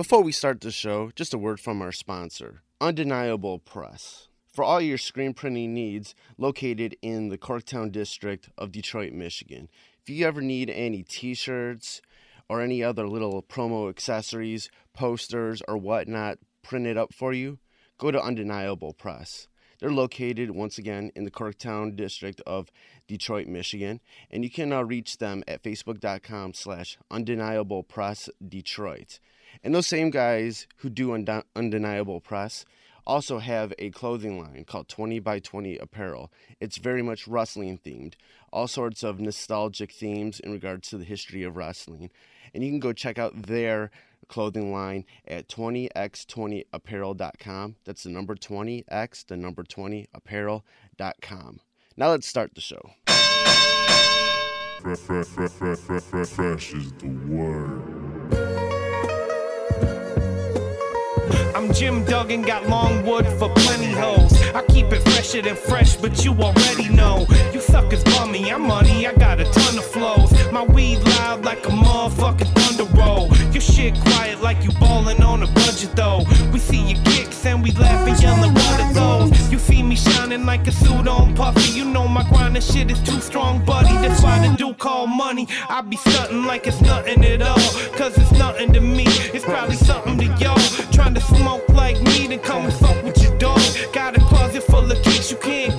Before we start the show, just a word from our sponsor, Undeniable Press. For all your screen printing needs, located in the Corktown district of Detroit, Michigan. If you ever need any t shirts or any other little promo accessories, posters, or whatnot printed up for you, go to Undeniable Press. They're located once again in the Corktown district of Detroit, Michigan, and you can uh, reach them at facebook.com slash undeniable press Detroit. And those same guys who do undeniable press also have a clothing line called 20 by 20 apparel. It's very much wrestling themed, all sorts of nostalgic themes in regards to the history of wrestling. And you can go check out their clothing line at 20x20apparel.com. That's the number 20x, the number 20 apparel.com. Now let's start the show. Fresh, fresh, fresh, fresh is the word. I'm Jim Duggan, got long wood for plenty hoes. I keep it fresher than fresh, but you already know. You suckers bummy, I'm money, I got a ton of flows. My weed loud like a motherfucking thunder roll. Your shit quiet like you ballin' on a budget though. We see your kicks and we laugh and yellin' what are those? You see me shining like a suit on puffy. You know my grindin' shit is too strong, buddy. That's why the dude call money. I be stuntin' like it's nothing at all. Cause it's nothing to me. It's probably something to y'all. Trying to smoke like me, then come and fuck with your dog. Got a closet full of kicks, you can't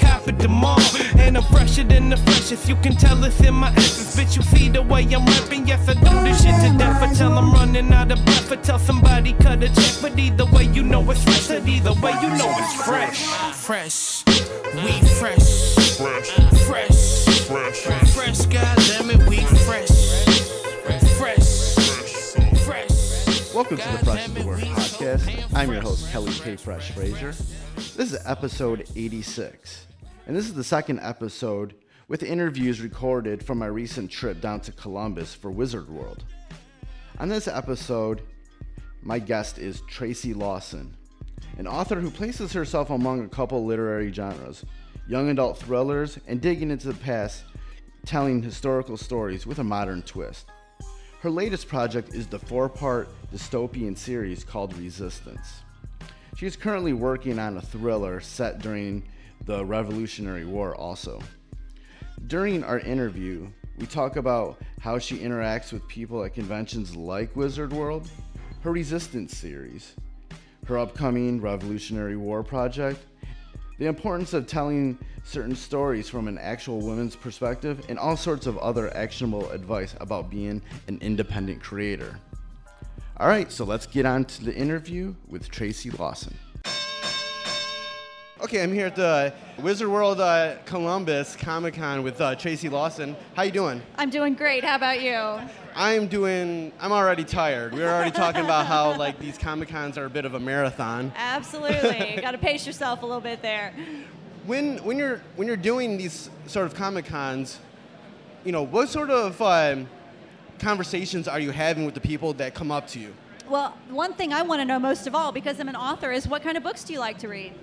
them all. And I'm fresher than the freshest, you can tell it's in my essence. Bitch, you see the way I'm rapping, yes, I do this shit to death. Until I'm running out of breath, or tell somebody cut a check. But either way, you know it's fresh, and either way, you know it's fresh. Fresh, we fresh. Fresh, Fresh, fresh, fresh, goddammit, we fresh. Fresh, fresh. Welcome to the Fresh the Word podcast. I'm your host, Kelly K. Fresh Frazier. This is episode 86, and this is the second episode with interviews recorded from my recent trip down to Columbus for Wizard World. On this episode, my guest is Tracy Lawson, an author who places herself among a couple literary genres young adult thrillers and digging into the past, telling historical stories with a modern twist. Her latest project is the four part dystopian series called Resistance. She is currently working on a thriller set during the Revolutionary War, also. During our interview, we talk about how she interacts with people at conventions like Wizard World, her Resistance series, her upcoming Revolutionary War project, the importance of telling certain stories from an actual woman's perspective, and all sorts of other actionable advice about being an independent creator. All right, so let's get on to the interview with Tracy Lawson. Okay, I'm here at the Wizard World uh, Columbus Comic Con with uh, Tracy Lawson. How you doing? I'm doing great. How about you? I'm doing. I'm already tired. We were already talking about how like these Comic Cons are a bit of a marathon. Absolutely. Got to pace yourself a little bit there. When when you're when you're doing these sort of Comic Cons, you know what sort of um, conversations are you having with the people that come up to you? Well, one thing I want to know most of all, because I'm an author, is what kind of books do you like to read?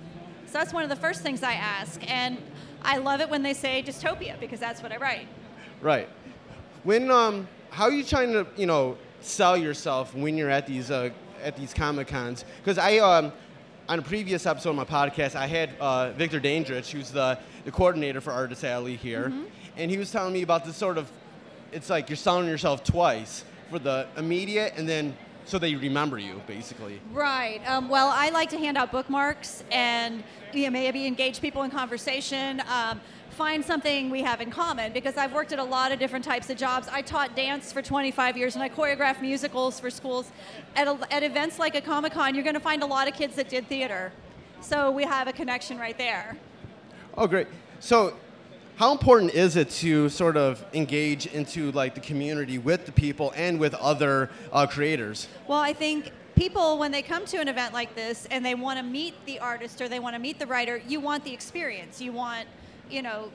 So that's one of the first things I ask. And I love it when they say dystopia, because that's what I write. Right. When um, how are you trying to you know sell yourself when you're at these uh, at these comic cons? Because I um, on a previous episode of my podcast, I had uh, Victor Dandrich, who's the, the coordinator for Artist Alley here, and he was telling me about this sort of it's like you're selling yourself twice for the immediate and then so they remember you basically. Right. Um, well, I like to hand out bookmarks and you know, maybe engage people in conversation. Um, find something we have in common because I've worked at a lot of different types of jobs. I taught dance for 25 years and I choreographed musicals for schools. At, a, at events like a Comic Con, you're going to find a lot of kids that did theater. So we have a connection right there. Oh, great. So, how important is it to sort of engage into like the community with the people and with other uh, creators? Well, I think people, when they come to an event like this and they want to meet the artist or they want to meet the writer, you want the experience. You want, you know,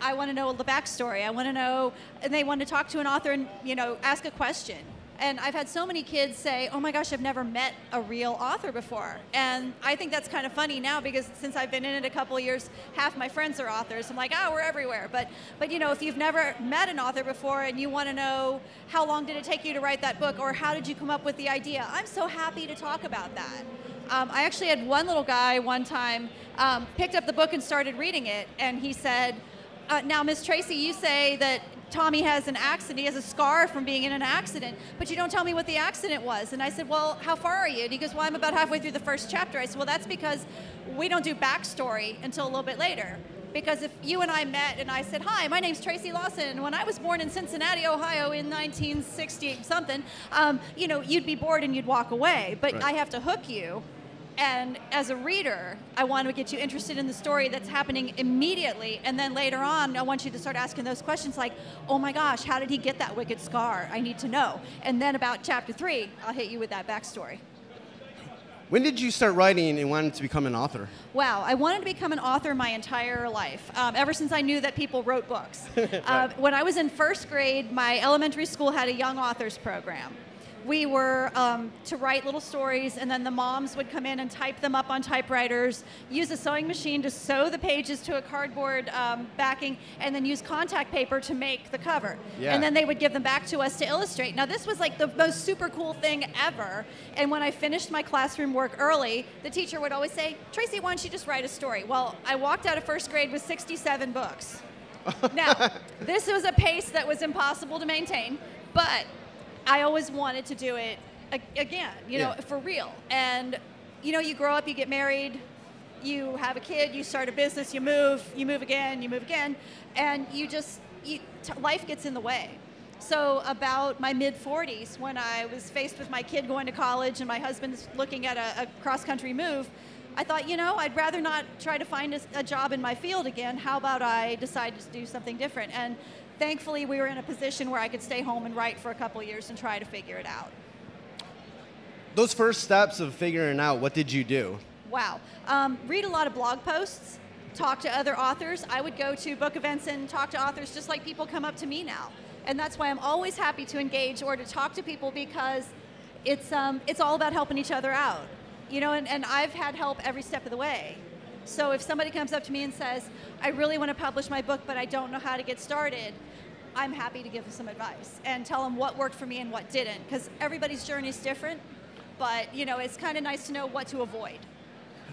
I want to know the backstory. I want to know, and they want to talk to an author and, you know, ask a question. And I've had so many kids say, "Oh my gosh, I've never met a real author before." And I think that's kind of funny now because since I've been in it a couple years, half my friends are authors. I'm like, "Oh, we're everywhere." But but you know, if you've never met an author before and you want to know how long did it take you to write that book or how did you come up with the idea, I'm so happy to talk about that. Um, I actually had one little guy one time um, picked up the book and started reading it, and he said, uh, "Now, Miss Tracy, you say that Tommy has an accident. He has a scar from being in an accident, but you don't tell me what the accident was." And I said, "Well, how far are you?" And he goes, "Well, I'm about halfway through the first chapter." I said, "Well, that's because we don't do backstory until a little bit later." Because if you and I met and I said, Hi, my name's Tracy Lawson, when I was born in Cincinnati, Ohio in 1960 something, um, you know, you'd be bored and you'd walk away. But Right. I have to hook you. And as a reader, I want to get you interested in the story that's happening immediately. And then later on, I want you to start asking those questions like, oh my gosh, how did he get that wicked scar? I need to know. And then about chapter three, I'll hit you with that backstory. When did you start writing and wanted to become an author? Wow, I wanted to become an author my entire life, um, ever since I knew that people wrote books. uh, when I was in first grade, my elementary school had a young authors program. We were um, to write little stories, and then the moms would come in and type them up on typewriters, use a sewing machine to sew the pages to a cardboard um, backing, and then use contact paper to make the cover. Yeah. And then they would give them back to us to illustrate. Now, this was like the most super cool thing ever. And when I finished my classroom work early, the teacher would always say, Tracy, why don't you just write a story? Well, I walked out of first grade with 67 books. now, this was a pace that was impossible to maintain, but I always wanted to do it again, you know, Yeah. for real. And, you know, you grow up, you get married, you have a kid, you start a business, you move, you move again, you move again, and you just, you, t- life gets in the way. So, about my mid 40s, when I was faced with my kid going to college and my husband's looking at a, a cross country move, I thought, you know, I'd rather not try to find a, a job in my field again. How about I decide to do something different? And thankfully, we were in a position where I could stay home and write for a couple of years and try to figure it out. Those first steps of figuring out what did you do? Wow. Um, read a lot of blog posts, talk to other authors. I would go to book events and talk to authors just like people come up to me now. And that's why I'm always happy to engage or to talk to people because it's, um, it's all about helping each other out. You know, and, and I've had help every step of the way. So if somebody comes up to me and says, I really want to publish my book, but I don't know how to get started, I'm happy to give them some advice and tell them what worked for me and what didn't. Because everybody's journey is different, but you know, it's kind of nice to know what to avoid.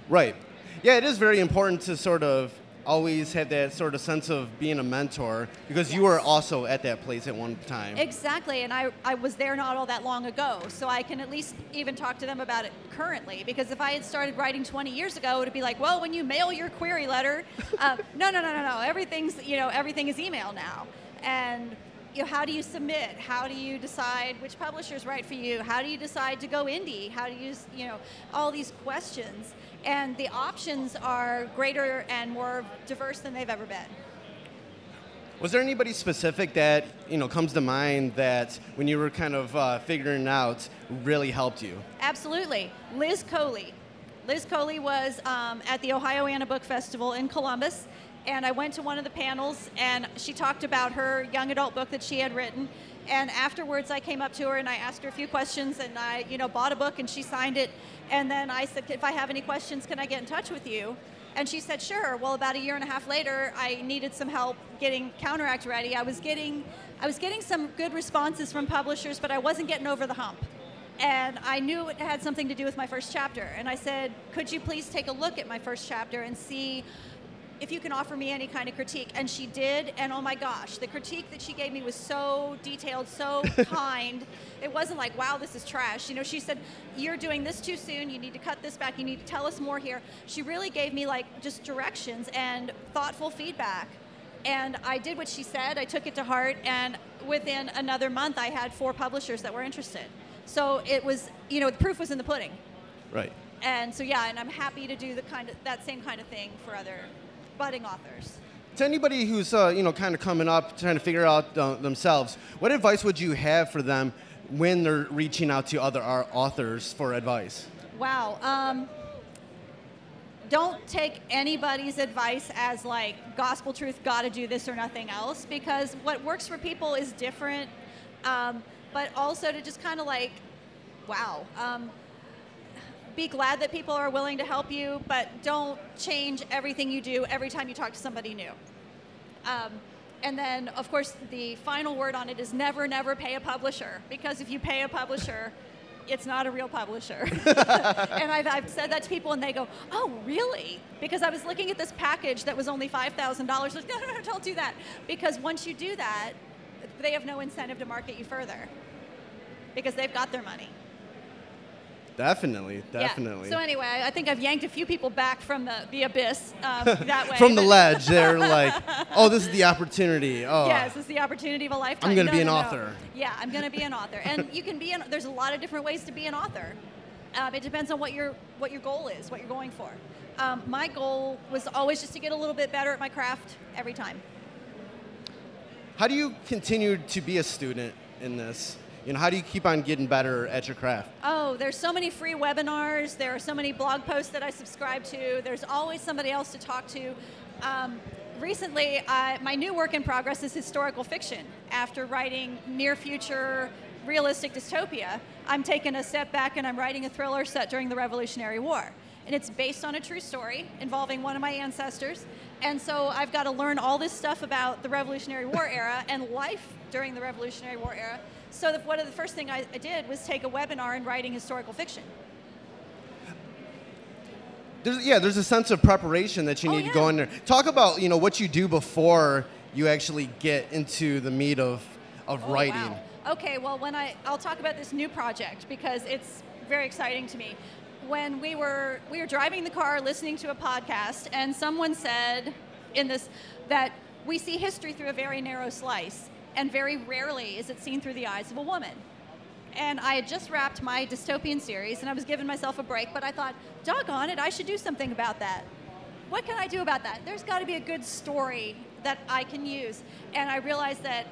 Right. Yeah, it is very important to sort of always had that sort of sense of being a mentor because you were also at that place at one time. Exactly, and I, I was there not all that long ago, so I can at least even talk to them about it currently. Because if I had started writing 20 years ago, it'd be like, well, when you mail your query letter, uh, no, no, no, no, no, everything's you know everything is email now, and you know, how do you submit? How do you decide which publishers write for you? How do you decide to go indie? How do you you know all these questions? And the options are greater and more diverse than they've ever been. Was there anybody specific that you know comes to mind that when you were kind of uh, figuring out really helped you? Absolutely. Liz Coley. Liz Coley was um, at the Ohioana Book Festival in Columbus, and I went to one of the panels, and she talked about her young adult book that she had written. And afterwards, I came up to her and I asked her a few questions, and I, you know, bought a book and she signed it. And then I said, if I have any questions, can I get in touch with you? And she said, sure. Well, about a year and a half later, I needed some help getting Counteract ready. I was getting, I was getting some good responses from publishers, but I wasn't getting over the hump and I knew it had something to do with my first chapter. And I said, Could you please take a look at my first chapter and see if you can offer me any kind of critique? And she did, and oh my gosh, the critique that she gave me was so detailed, so kind. It wasn't like, wow, this is trash. You know, she said, You're doing this too soon. You need to cut this back. You need to tell us more here. She really gave me like just directions and thoughtful feedback. And I did what she said. I took it to heart, and within another month, I had four publishers that were interested. So it was, you know, the proof was in the pudding. Right. And so yeah, and I'm happy to do the kind of that same kind of thing for other budding authors. To anybody who's uh, you know kind of coming up, trying to figure out uh, themselves, what advice would you have for them when they're reaching out to other authors for advice? Wow. Um, don't take anybody's advice as like gospel truth, gotta do this or nothing else, because what works for people is different. Um, but also to just kind of like, wow. Um, be glad that people are willing to help you, but don't change everything you do every time you talk to somebody new. Um, and then, of course, the final word on it is never, never pay a publisher because if you pay a publisher, it's not a real publisher. and I've, I've said that to people, and they go, "Oh, really?" Because I was looking at this package that was only five thousand dollars. No, no, no, don't do that. Because once you do that, they have no incentive to market you further because they've got their money. Definitely, Yeah. definitely. So anyway, I think I've yanked a few people back from the, the abyss um, that way. From the ledge, they're like, "Oh, this is the opportunity." Oh, Yes, this is the opportunity of a lifetime. I'm gonna No, be an no, no. author. Yeah, I'm going to be an author, and you can be. An, there's a lot of different ways to be an author. Um, it depends on what your what your goal is, what you're going for. Um, my goal was always just to get a little bit better at my craft every time. How do you continue to be a student in this? You know, how do you keep on getting better at your craft? Oh, there's so many free webinars. There are so many blog posts that I subscribe to. There's always somebody else to talk to. Um, recently, I, my new work in progress is historical fiction. After writing near future realistic dystopia, I'm taking a step back and I'm writing a thriller set during the Revolutionary War. And it's based on a true story involving one of my ancestors. And so I've got to learn all this stuff about the Revolutionary War era and life during the Revolutionary War era. So that one of the first thing I, I did was take a webinar in writing historical fiction. There's, yeah, there's a sense of preparation that you Oh, need to go yeah. in there. Talk about you know what you do before you actually get into the meat of of Oh, writing. wow. Okay, well, when I I'll talk about this new project because it's very exciting to me. When we were we were driving the car listening to a podcast and someone said in this that we see history through a very narrow slice and very rarely is it seen through the eyes of a woman. And I had just wrapped my dystopian series and I was giving myself a break, but I thought, doggone it, I should do something about that. What can I do about that? There's got to be a good story that I can use. And I realized that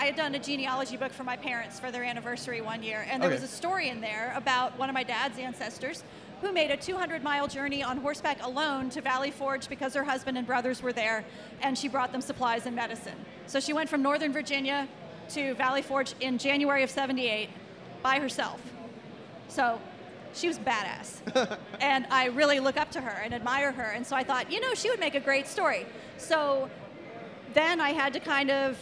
I had done a genealogy book for my parents for their anniversary one year, and there Okay. was a story in there about one of my dad's ancestors who made a 200 mile journey on horseback alone to Valley Forge because her husband and brothers were there, and she brought them supplies and medicine. So she went from Northern Virginia to Valley Forge in January of 78 by herself. So she was badass. and I really look up to her and admire her. And so I thought, you know, she would make a great story. So then I had to kind of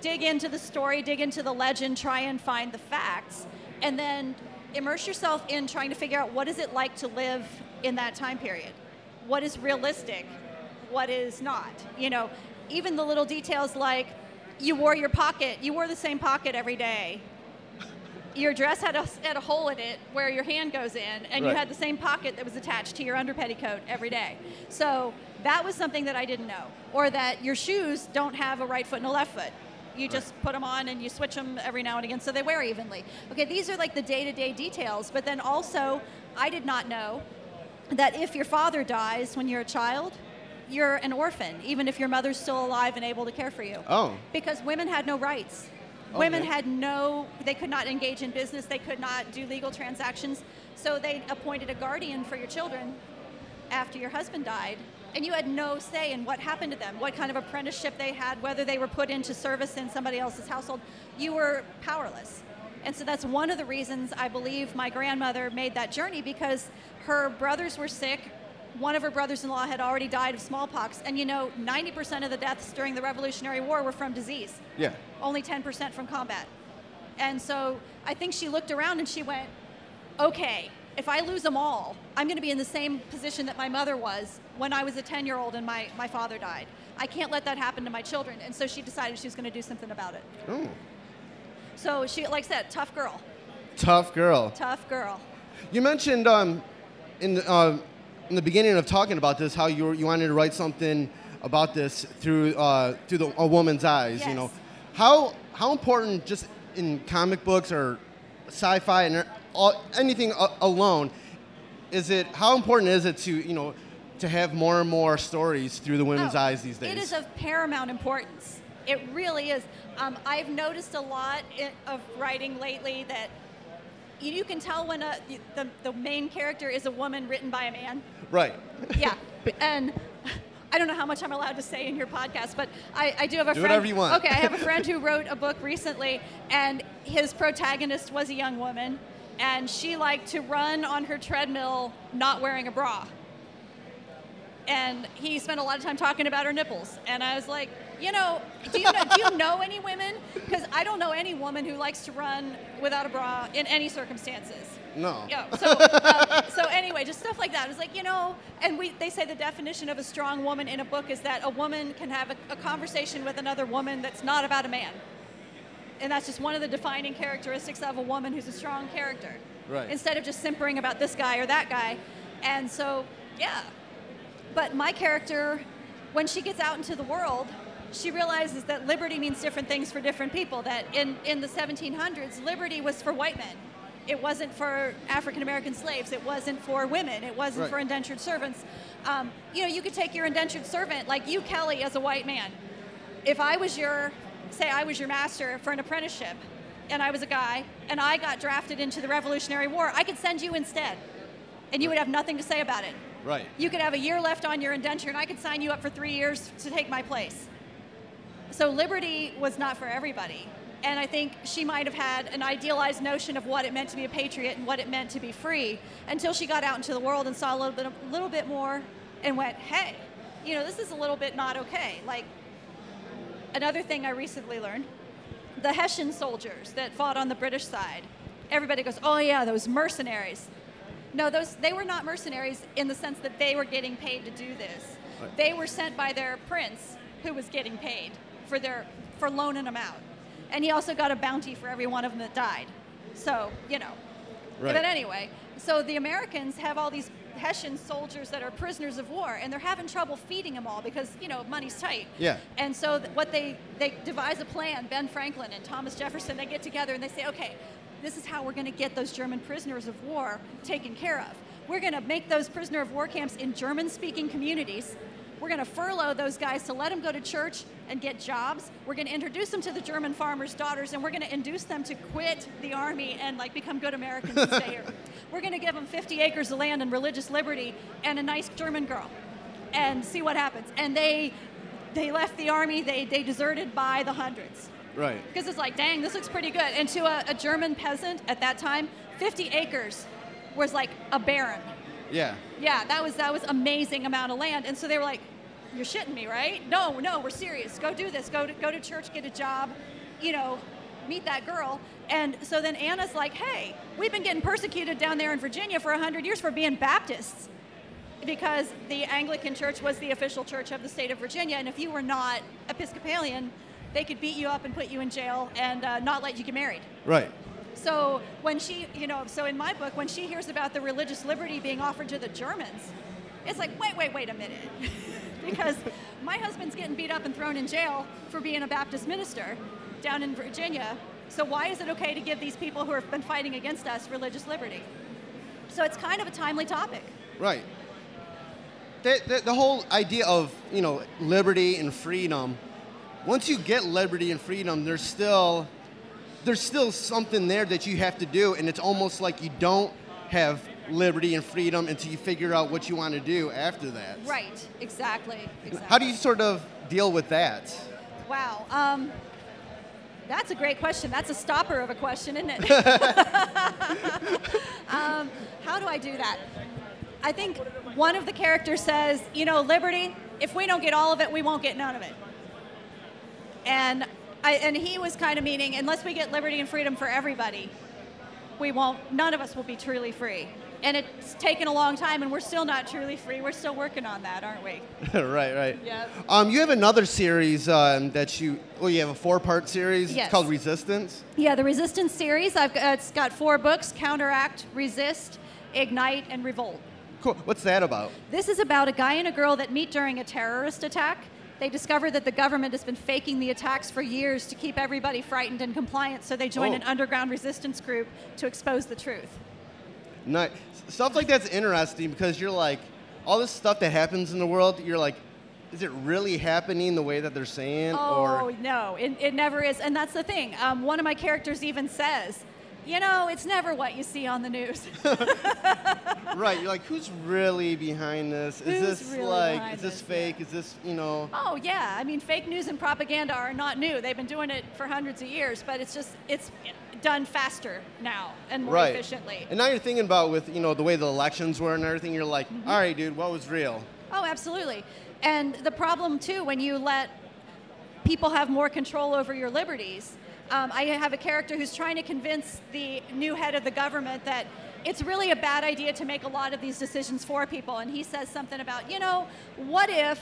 dig into the story, dig into the legend, try and find the facts, and then immerse yourself in trying to figure out what is it like to live in that time period. What is realistic? What is not? You know, even the little details like you wore your pocket, you wore the same pocket every day. Your dress had a, had a hole in it where your hand goes in, and you had the same pocket that was attached to your under petticoat every day. So that was something that I didn't know. Or that your shoes don't have a right foot and a left foot. You just put them on and you switch them every now and again so they wear evenly. Okay, these are like the day to day details, but then also, I did not know that if your father dies when you're a child, you're an orphan, even if your mother's still alive and able to care for you. Oh. Because women had no rights. Oh, women Okay. had no, they could not engage in business, they could not do legal transactions. So they appointed a guardian for your children after your husband died. And you had no say in what happened to them, what kind of apprenticeship they had, whether they were put into service in somebody else's household. You were powerless. And so that's one of the reasons I believe my grandmother made that journey because her brothers were sick. One of her brothers in law had already died of smallpox. And you know, 90% of the deaths during the Revolutionary War were from disease Yeah. only 10% from combat. And so I think she looked around and she went, okay, if I lose them all, I'm going to be in the same position that my mother was when I was a 10 year old and my, my father died. I can't let that happen to my children. And so she decided she was going to do something about it. Oh. So she, like I said, tough girl, Tough girl. tough girl. You mentioned um, in the, uh, in the beginning of talking about this how you were, you wanted to write something about this through uh, through the, a woman's eyes. You know, how how important just in comic books or sci-fi and all, anything a- alone is it? How important is it to you know to have more and more stories through the women's Oh, eyes these days? It is of paramount importance. It really is. Um, I've noticed a lot of writing lately that you, you can tell when a, the, the main character is a woman written by a man. right. Yeah. and I don't know how much I'm allowed to say in your podcast, but I, I do have a Do friend. whatever you want. Okay, I have a friend who wrote a book recently, and his protagonist was a young woman, and she liked to run on her treadmill not wearing a bra. And he spent a lot of time talking about her nipples, and I was like, you know, do you know, do you know any women? Because I don't know any woman who likes to run without a bra in any circumstances. No. Yeah. So, um, so anyway, just stuff like that. It's like you know, and we they say the definition of a strong woman in a book is that a woman can have a, a conversation with another woman that's not about a man, and that's just one of the defining characteristics of a woman who's a strong character. Right. Instead of just simpering about this guy or that guy, and so yeah. But my character, when she gets out into the world, she realizes that liberty means different things for different people. That in, in the 1700s, liberty was for white men. It wasn't for African American slaves. It wasn't for women. It wasn't Right. for indentured servants. Um, you know, you could take your indentured servant, like you, Kelly, as a white man. If I was your, say, I was your master for an apprenticeship, and I was a guy, and I got drafted into the Revolutionary War, I could send you instead, and you would have nothing to say about it. Right. You could have a year left on your indenture, and I could sign you up for three years to take my place. So liberty was not for everybody. And I think she might have had an idealized notion of what it meant to be a patriot and what it meant to be free until she got out into the world and saw a little bit, a little bit more, and went, "Hey, you know, this is a little bit not okay." Like another thing I recently learned: the Hessian soldiers that fought on the British side. Everybody goes, "Oh yeah, those mercenaries." No, those they were not mercenaries in the sense that they were getting paid to do this. Right. They were sent by their prince, who was getting paid for their for loaning them out, and he also got a bounty for every one of them that died. So you know. Right. But anyway, so the Americans have all these Hessian soldiers that are prisoners of war, and they're having trouble feeding them all because you know money's tight. Yeah. And so th- what they they devise a plan. Ben Franklin and Thomas Jefferson they get together and they say, okay, this is how we're going to get those German prisoners of war taken care of. We're going to make those prisoner of war camps in German-speaking communities. We're going to furlough those guys to let them go to church and get jobs. We're going to introduce them to the German farmers' daughters, and we're going to induce them to quit the army and like become good Americans and stay here. We're going to give them 50 acres of land and religious liberty and a nice German girl, and see what happens. And they they left the army. They they deserted by the hundreds Right. because it's like, dang, this looks pretty good. And to a, a German peasant at that time, 50 acres was like a baron. Yeah. Yeah, that was that was amazing amount of land. And so they were like, "You're shitting me, right? No, no, we're serious. Go do this. Go to go to church, get a job, you know, meet that girl." And so then Anna's like, "Hey, we've been getting persecuted down there in Virginia for 100 years for being Baptists." Because the Anglican Church was the official church of the state of Virginia, and if you were not Episcopalian, they could beat you up and put you in jail and uh, not let you get married. Right. So when she, you know, so in my book, when she hears about the religious liberty being offered to the Germans, it's like, wait, wait, wait a minute. because my husband's getting beat up and thrown in jail for being a Baptist minister down in Virginia. So why is it okay to give these people who have been fighting against us religious liberty? So it's kind of a timely topic. Right. The, the, the whole idea of you know liberty and freedom. Once you get liberty and freedom, there's still there's still something there that you have to do, and it's almost like you don't have liberty and freedom until you figure out what you want to do after that. Right, exactly. exactly. How do you sort of deal with that? Wow. Um, that's a great question. That's a stopper of a question, isn't it? um, how do I do that? I think one of the characters says, you know, liberty, if we don't get all of it, we won't get none of it. And, I, and he was kind of meaning, unless we get liberty and freedom for everybody, we won't, none of us will be truly free. And it's taken a long time, and we're still not truly free. We're still working on that, aren't we? right, right. Yep. Um, you have another series um, that you, well, you have a four-part series. Yes. It's called Resistance. Yeah, the Resistance series. I've got, it's got four books: Counteract, Resist, Ignite, and Revolt. Cool. What's that about? This is about a guy and a girl that meet during a terrorist attack. They discover that the government has been faking the attacks for years to keep everybody frightened and compliant, so they join Oh. an underground resistance group to expose the truth. Stuff like that's interesting because you're like, all this stuff that happens in the world, you're like, is it really happening the way that they're saying? Oh, or no, it, it never is. And that's the thing. Um, one of my characters even says, you know, it's never what you see on the news. right? You're like, who's really behind this? Is Who's this really like, is this this? fake? Is this, you know? Oh yeah, I mean, fake news and propaganda are not new. They've been doing it for hundreds of years, but it's just it's done faster now and more right. efficiently. And now you're thinking about with you know the way the elections were and everything. You're like, Mm-hmm. all right, dude, what was real? Oh, absolutely. And the problem, too, when you let people have more control over your liberties, um, I have a character who's trying to convince the new head of the government that it's really a bad idea to make a lot of these decisions for people. And he says something about, you know, what if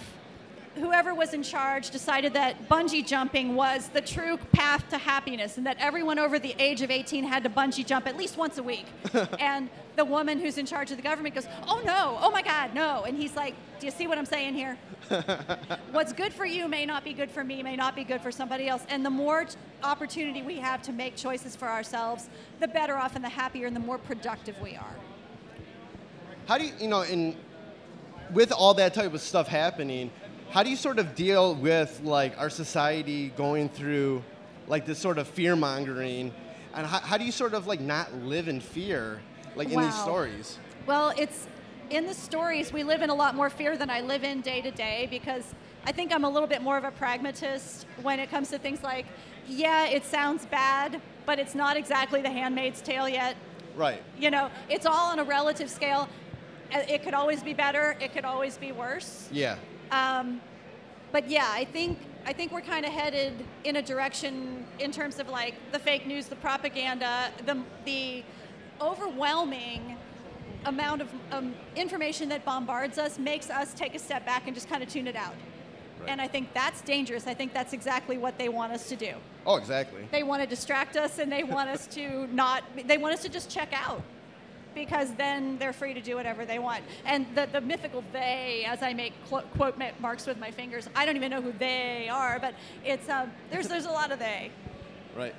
whoever was in charge decided that bungee jumping was the true path to happiness and that everyone over the age of 18 had to bungee jump at least once a week. and the woman who's in charge of the government goes, Oh no, oh my God, no. And he's like, Do you see what I'm saying here? What's good for you may not be good for me, may not be good for somebody else. And the more t- opportunity we have to make choices for ourselves, the better off and the happier and the more productive we are. How do you, you know, in with all that type of stuff happening, how do you sort of deal with like our society going through like this sort of fear mongering, and how, how do you sort of like not live in fear, like in these stories? Well, it's in the stories we live in a lot more fear than I live in day to day because I think I'm a little bit more of a pragmatist when it comes to things like, yeah, it sounds bad, but it's not exactly the handmaid's tale yet. Right. You know, it's all on a relative scale. Uh, It could always be better, it could always be worse. Yeah. Um, but yeah, I think I think we're kind of headed in a direction in terms of like the fake news, the propaganda, the the overwhelming amount of um, information that bombards us makes us take a step back and just kind of tune it out. And I think that's dangerous. I think that's exactly what they want us to do. Oh, exactly. They want to distract us and they want us to not, they want us to just check out because then they're free to do whatever they want. And the, the mythical they, as I make clo- quote marks with my fingers, I don't even know who they are, but it's, um, there's, there's a lot of they. Right.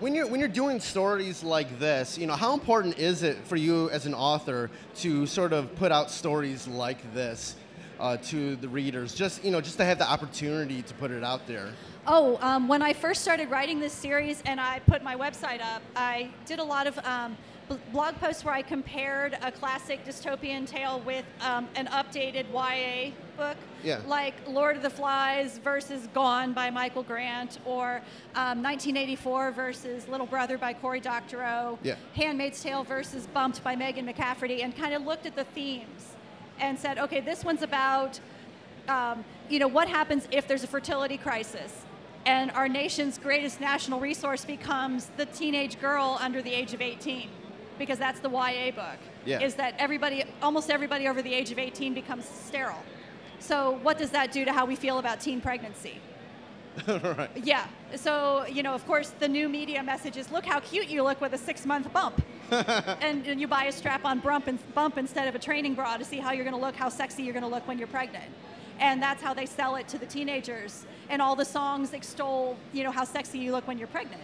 When you're when you're doing stories like this, you know, how important is it for you as an author to sort of put out stories like this uh, to the readers? Just you know, just to have the opportunity to put it out there. Oh, um, when I first started writing this series and I put my website up, I did a lot of um, blog posts where I compared a classic dystopian tale with um, an updated YA book, Yeah. like Lord of the Flies versus Gone by Michael Grant, or um, 1984 versus Little Brother by Cory Doctorow, Yeah. Handmaid's Tale versus Bumped by Megan McCafferty, and kind of looked at the themes and said, okay, this one's about um, you know, what happens if there's a fertility crisis and our nation's greatest national resource becomes the teenage girl under the age of 18? Because that's the YA book. Yeah. Is that everybody, almost everybody over the age of 18 becomes sterile. So what does that do to how we feel about teen pregnancy? right. Yeah. So, you know, of course, the new media message is look how cute you look with a six month bump. and, and you buy a strap on bump, and, bump instead of a training bra to see how you're going to look, how sexy you're going to look when you're pregnant. And that's how they sell it to the teenagers. And all the songs extol, you know, how sexy you look when you're pregnant.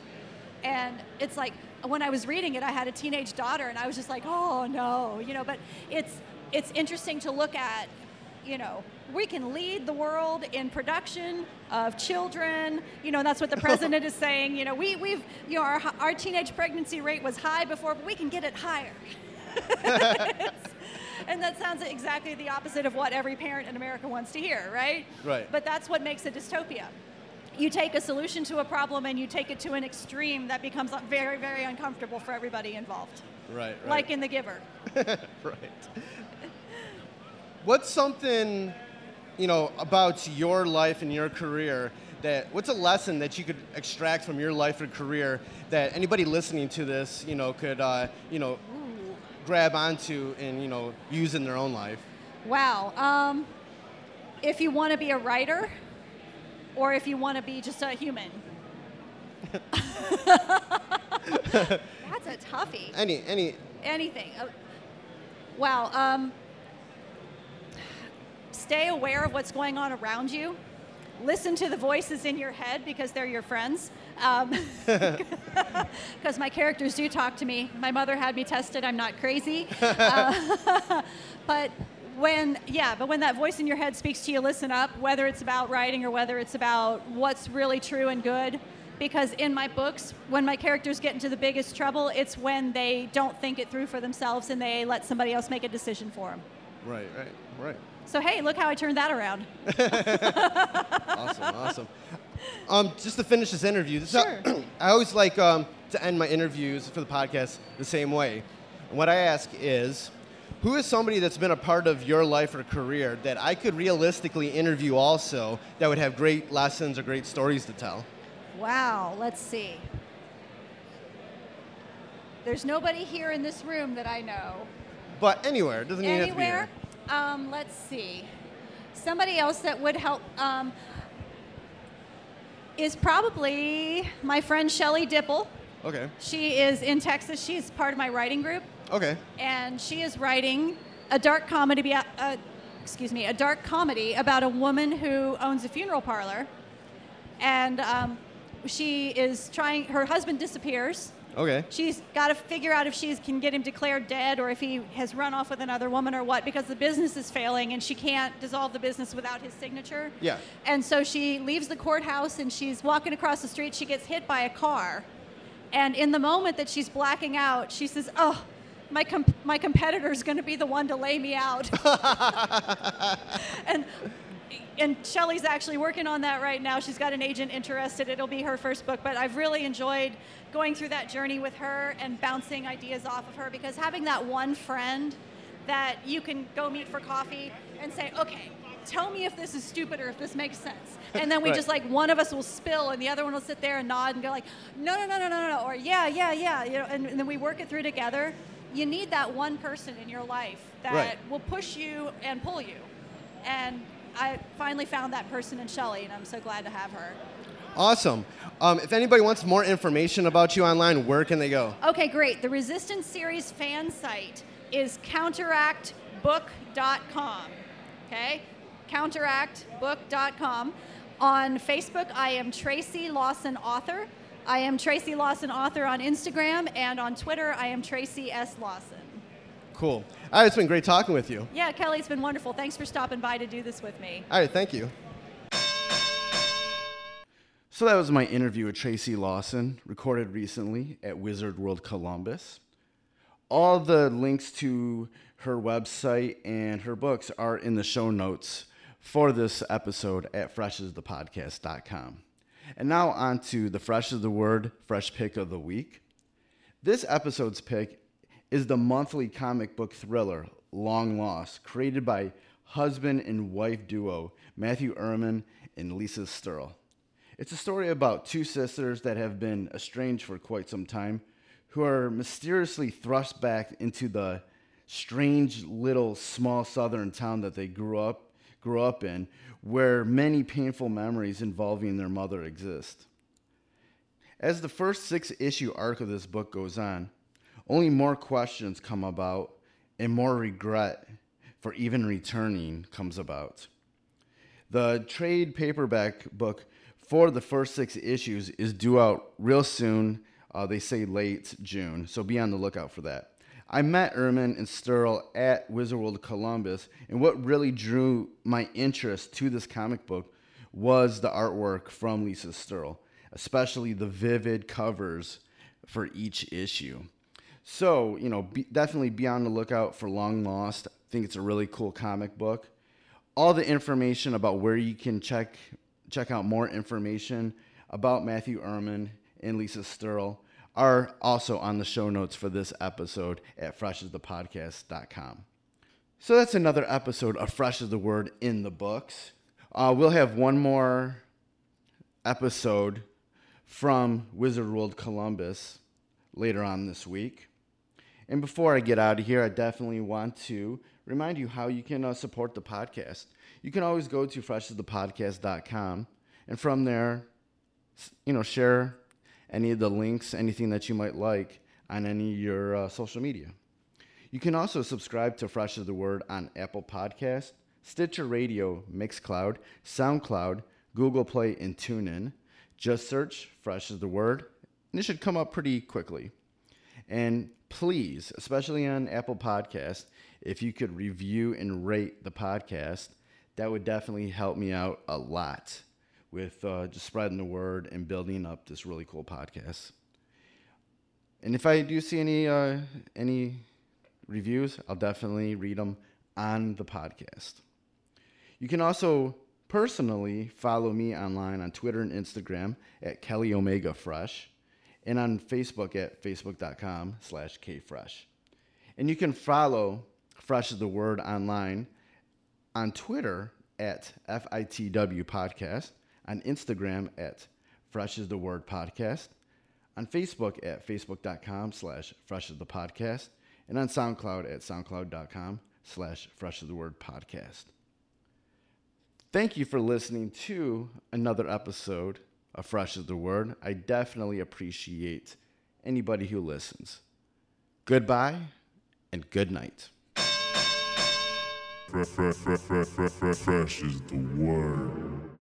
And it's like when I was reading it, I had a teenage daughter, and I was just like, oh no, you know. But it's it's interesting to look at you know, we can lead the world in production of children. You know, that's what the president is saying. You know, we, we've, you know, our, our teenage pregnancy rate was high before, but we can get it higher. and that sounds exactly the opposite of what every parent in America wants to hear, right? Right. But that's what makes a dystopia. You take a solution to a problem and you take it to an extreme that becomes very, very uncomfortable for everybody involved, Right. Right. like in The Giver. right. What's something, you know, about your life and your career that what's a lesson that you could extract from your life or career that anybody listening to this, you know, could, uh, you know, grab onto and you know use in their own life? Wow. Um, if you want to be a writer, or if you want to be just a human. That's a toughie. Any, any. Anything. Uh, wow. Um, stay aware of what's going on around you. Listen to the voices in your head because they're your friends. Because my characters do talk to me. My mother had me tested. I'm not crazy. Uh, but when, yeah, but when that voice in your head speaks to you, listen up, whether it's about writing or whether it's about what's really true and good. Because in my books, when my characters get into the biggest trouble, it's when they don't think it through for themselves and they let somebody else make a decision for them. Right, right, right. So, hey, look how I turned that around. Awesome, awesome. Um, just to finish this interview, this Sure. I always like um, to end my interviews for the podcast the same way. And what I ask is, who is somebody that's been a part of your life or career that I could realistically interview also that would have great lessons or great stories to tell? Wow, let's see. There's nobody here in this room that I know. But anywhere, it doesn't even have to be Anywhere? here. Um, let's see. Somebody else that would help um, is probably my friend Shelly Dipple. Okay. She is in Texas. She's part of my writing group, Okay. and she is writing a dark comedy. About, uh, excuse me, a dark comedy about a woman who owns a funeral parlor, and um, she is trying. Her husband disappears. Okay. She's got to figure out if she can get him declared dead or if he has run off with another woman or what because the business is failing and she can't dissolve the business without his signature. Yeah. And so she leaves the courthouse and she's walking across the street. She gets hit by a car. And in the moment that she's blacking out, she says, Oh, my, com- my competitor's going to be the one to lay me out. and and Shelly's actually working on that right now. She's got an agent interested. It'll be her first book, but I've really enjoyed going through that journey with her and bouncing ideas off of her because having that one friend that you can go meet for coffee and say, okay, tell me if this is stupid or if this makes sense. And then we Right. just like one of us will spill and the other one will sit there and nod and go like, no, no, no, no, no, no, or yeah, yeah, yeah, you know, and, and then we work it through together. You need that one person in your life that Right. will push you and pull you. And I finally found that person in Shelly, and I'm so glad to have her. Awesome. Um, if anybody wants more information about you online, where can they go? Okay, great. The Resistance Series fan site is counteractbook.com. Okay? Counteractbook.com. On Facebook, I am Tracy Lawson Author. I am Tracy Lawson Author on Instagram, and on Twitter, I am Tracy S. Lawson. Cool. All right, it's been great talking with you. Yeah, Kelly, it's been wonderful. Thanks for stopping by to do this with me. All right, thank you. So that was my interview with Tracy Lawson, recorded recently at Wizard World Columbus. All the links to her website and her books are in the show notes for this episode at freshisthepodcast.com. And now on to the Fresh of the Word, Fresh Pick of the Week. This episode's pick is the monthly comic book thriller Long Lost, created by husband and wife duo Matthew Erman and Lisa Sterle. It's a story about two sisters that have been estranged for quite some time who are mysteriously thrust back into the strange little small southern town that they grew up grew up in where many painful memories involving their mother exist. As the first six issue arc of this book goes on, only more questions come about and more regret for even returning comes about. The trade paperback book for the first six issues is due out real soon. Uh, they say late June, so be on the lookout for that. I met Erman and Sterle at Wizard World Columbus, and what really drew my interest to this comic book was the artwork from Lisa Sterle, especially the vivid covers for each issue. So, you know, be, definitely be on the lookout for Long Lost. I think it's a really cool comic book. All the information about where you can check check out more information about Matthew Erman and Lisa Sterle are also on the show notes for this episode at freshisthepodcast.com. So that's another episode of Fresh is the Word in the books. Uh, we'll have one more episode from Wizard World Columbus later on this week. And before I get out of here, I definitely want to remind you how you can uh, support the podcast. You can always go to freshisthepodcast.com and from there, you know, share any of the links, anything that you might like on any of your uh, social media. You can also subscribe to Fresh is the Word on Apple Podcast, Stitcher Radio, Mixcloud, SoundCloud, Google Play, and TuneIn. Just search Fresh is the Word, and it should come up pretty quickly. And please, especially on Apple Podcast, if you could review and rate the podcast, that would definitely help me out a lot with uh, just spreading the word and building up this really cool podcast. And if I do see any uh, any reviews, I'll definitely read them on the podcast. You can also personally follow me online on Twitter and Instagram at Kelly Omega Fresh. and on Facebook at facebook.com slash kfresh. And you can follow Fresh is the Word online on Twitter at FITW Podcast, on Instagram at Fresh is the Word Podcast, on Facebook at facebook.com slash Fresh is the Podcast, and on SoundCloud at soundcloud.com slash Fresh is the Word Podcast. Thank you for listening to another episode of Fresh is the Word. I definitely appreciate anybody who listens. Goodbye and good night. Fresh is the word.